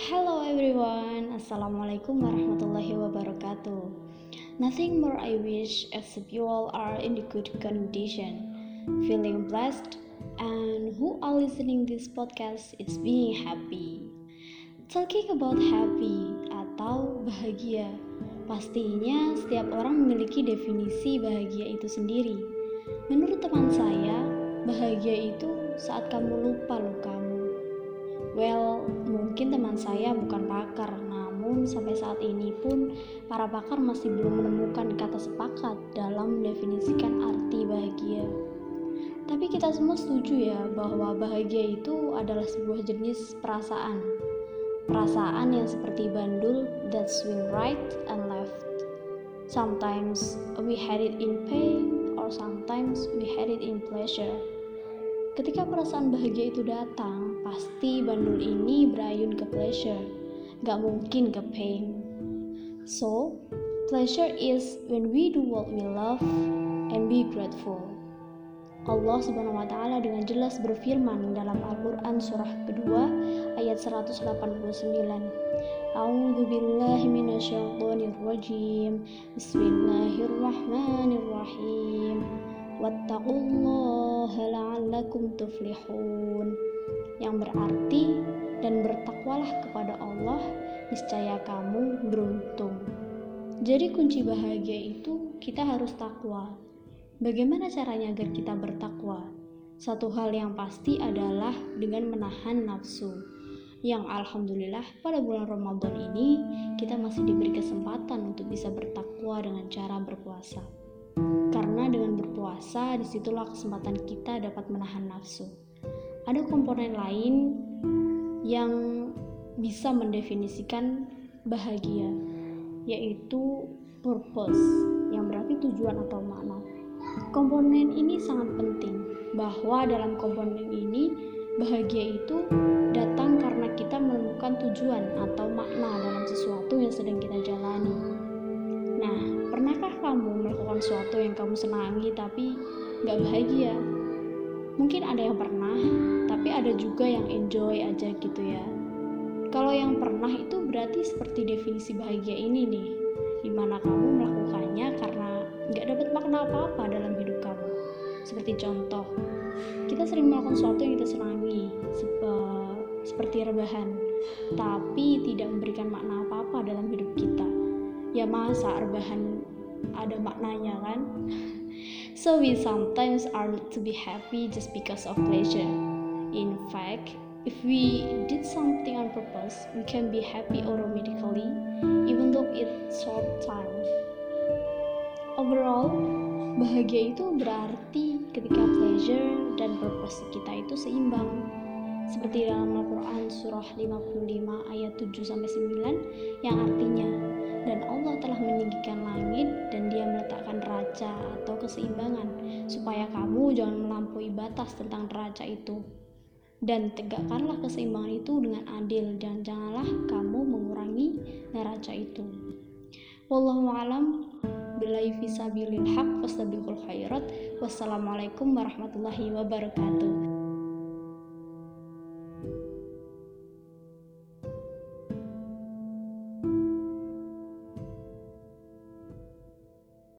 Hello everyone, Assalamualaikum warahmatullahi wabarakatuh. Nothing more I wish except you all are in the good condition, feeling blessed, and who are listening this podcast is being happy. Talking about happy atau bahagia, pastinya setiap orang memiliki definisi bahagia itu sendiri. Menurut teman saya, bahagia itu saat kamu lupa lukamu Well, mungkin teman saya bukan pakar, namun sampai saat ini pun para pakar masih belum menemukan kata sepakat dalam mendefinisikan arti bahagia. Tapi kita semua setuju ya bahwa bahagia itu adalah sebuah jenis perasaan. Perasaan yang seperti bandul that swing right and left. Sometimes we had it in pain or sometimes we had it in pleasure. Ketika perasaan bahagia itu datang, pasti bandul ini berayun ke pleasure, gak mungkin ke pain. So, pleasure is when we do what we love and be grateful. Allah Subhanahu wa taala dengan jelas berfirman dalam Al-Qur'an surah kedua ayat 189. A'udzu billahi minasyaitonir rajim. Bismillahirrahmanirrahim wattaqullaha la'allakum tuflihun yang berarti dan bertakwalah kepada Allah niscaya kamu beruntung. Jadi kunci bahagia itu kita harus takwa. Bagaimana caranya agar kita bertakwa? Satu hal yang pasti adalah dengan menahan nafsu. Yang alhamdulillah pada bulan Ramadan ini kita masih diberi kesempatan untuk bisa bertakwa dengan cara berpuasa. Karena dengan berpuasa, di situlah kesempatan kita dapat menahan nafsu. Ada komponen lain yang bisa mendefinisikan bahagia, yaitu purpose, yang berarti tujuan atau makna. Komponen ini sangat penting, bahwa dalam komponen ini bahagia itu datang karena kita menemukan tujuan atau makna dalam sesuatu yang sedang kita jalani. Kamu melakukan sesuatu yang kamu senangi tapi gak bahagia? Mungkin ada yang pernah, tapi ada juga yang enjoy aja gitu ya. Kalau yang pernah itu berarti seperti definisi bahagia ini nih, di mana kamu melakukannya karena gak dapat makna apa-apa dalam hidup kamu. Seperti contoh, kita sering melakukan sesuatu yang kita senangi, seperti rebahan, tapi tidak memberikan makna apa-apa dalam hidup kita ya masa rebahan ada maknanya kan? So we sometimes are to be happy just because of pleasure. In fact if we did something on purpose we can be happy automatically even though it's short time overall bahagia itu berarti ketika pleasure dan purpose kita itu seimbang seperti dalam Al-Quran surah 55 ayat 7 9 yang artinya dan Allah telah meninggikan langit dan dia meletakkan raja atau keseimbangan supaya kamu jangan melampaui batas tentang raja itu. Dan tegakkanlah keseimbangan itu dengan adil dan janganlah kamu mengurangi neraca itu. Wallahu alam billahi fisabilil haq wassalamualaikum warahmatullahi wabarakatuh